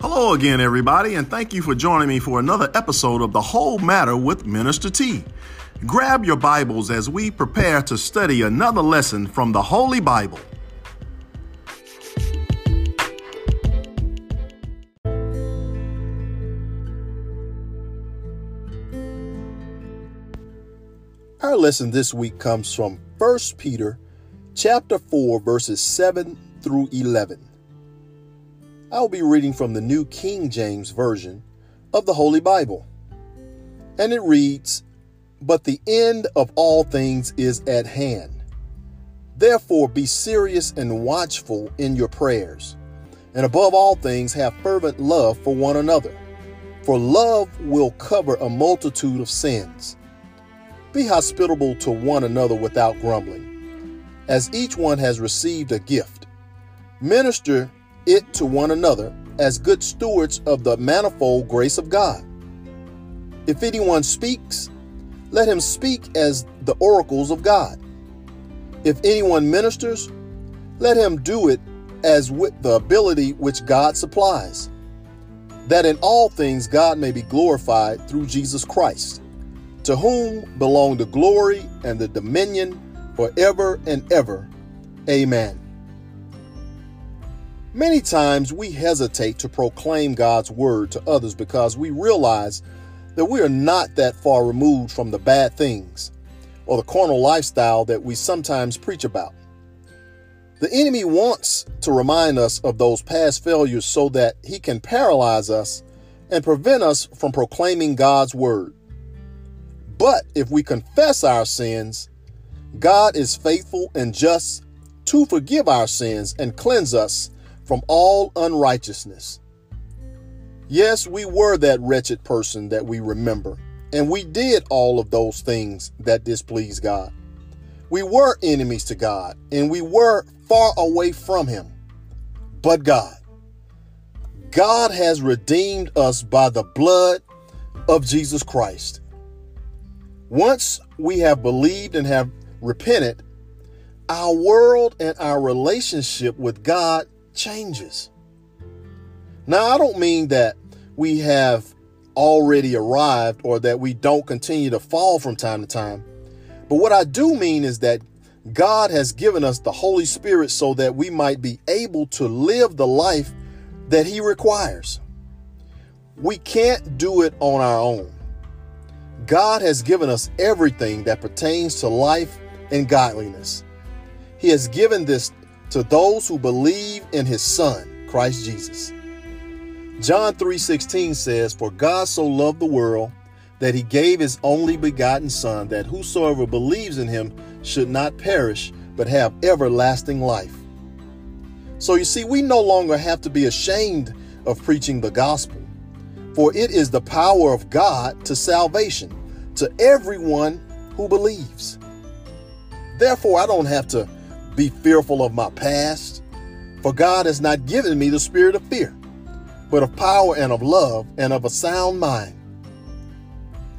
Hello again, everybody, and thank you for joining me for another episode of The Whole Matter with Minister T. Grab your Bibles as we prepare to study another lesson from the Holy Bible. Our lesson this week comes from 1 Peter chapter 4 verses 7 through 11. I'll be reading from the New King James Version of the Holy Bible. And it reads, But the end of all things is at hand. Therefore be serious and watchful in your prayers. And above all things, have fervent love for one another. For love will cover a multitude of sins. Be hospitable to one another without grumbling. As each one has received a gift, minister it to one another as good stewards of the manifold grace of God. If anyone speaks, let him speak as the oracles of God. If anyone ministers, let him do it as with the ability which God supplies, that in all things God may be glorified through Jesus Christ to whom belong the glory and the dominion forever and ever. Amen. Many times we hesitate to proclaim God's word to others because we realize that we are not that far removed from the bad things or the carnal lifestyle that we sometimes preach about. The enemy wants to remind us of those past failures so that he can paralyze us and prevent us from proclaiming God's word. But if we confess our sins, God is faithful and just to forgive our sins and cleanse us from all unrighteousness. Yes, we were that wretched person that we remember, and we did all of those things that displeased God. We were enemies to God, and we were far away from Him. But God, God has redeemed us by the blood of Jesus Christ. Once we have believed and have repented, our world and our relationship with God changes. Now, I don't mean that we have already arrived or that we don't continue to fall from time to time. But what I do mean is that God has given us the Holy Spirit so that we might be able to live the life that He requires. We can't do it on our own. God has given us everything that pertains to life and godliness. He has given this to those who believe in his son, Christ Jesus. John 3:16 says, "For God so loved the world that he gave his only begotten son that whosoever believes in him should not perish but have everlasting life." So you see, we no longer have to be ashamed of preaching the gospel, for it is the power of God to salvation to everyone who believes. Therefore, I don't have to be fearful of my past, for God has not given me the spirit of fear, but of power and of love and of a sound mind.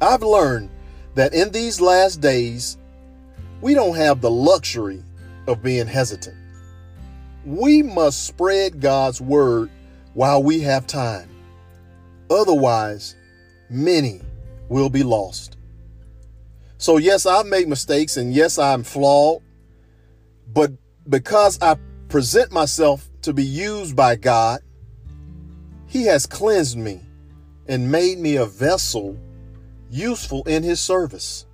I've learned that in these last days, we don't have the luxury of being hesitant. We must spread God's word while we have time. Otherwise, many will be lost. So, yes, I make mistakes and yes, I'm flawed. But because I present myself to be used by God, He has cleansed me and made me a vessel useful in His service.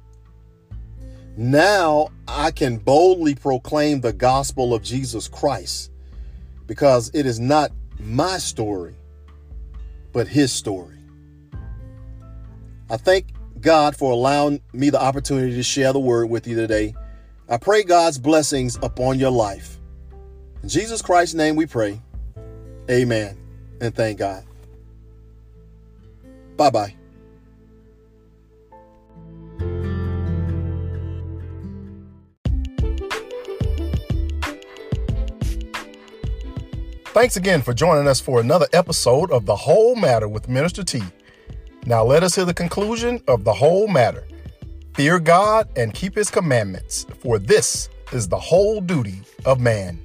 Now I can boldly proclaim the gospel of Jesus Christ because it is not my story, but His story. I thank God for allowing me the opportunity to share the word with you today. I pray God's blessings upon your life. In Jesus Christ's name we pray. Amen. And thank God. Bye bye. Thanks again for joining us for another episode of The Whole Matter with Minister T. Now let us hear the conclusion of the whole matter. Fear God and keep his commandments, for this is the whole duty of man.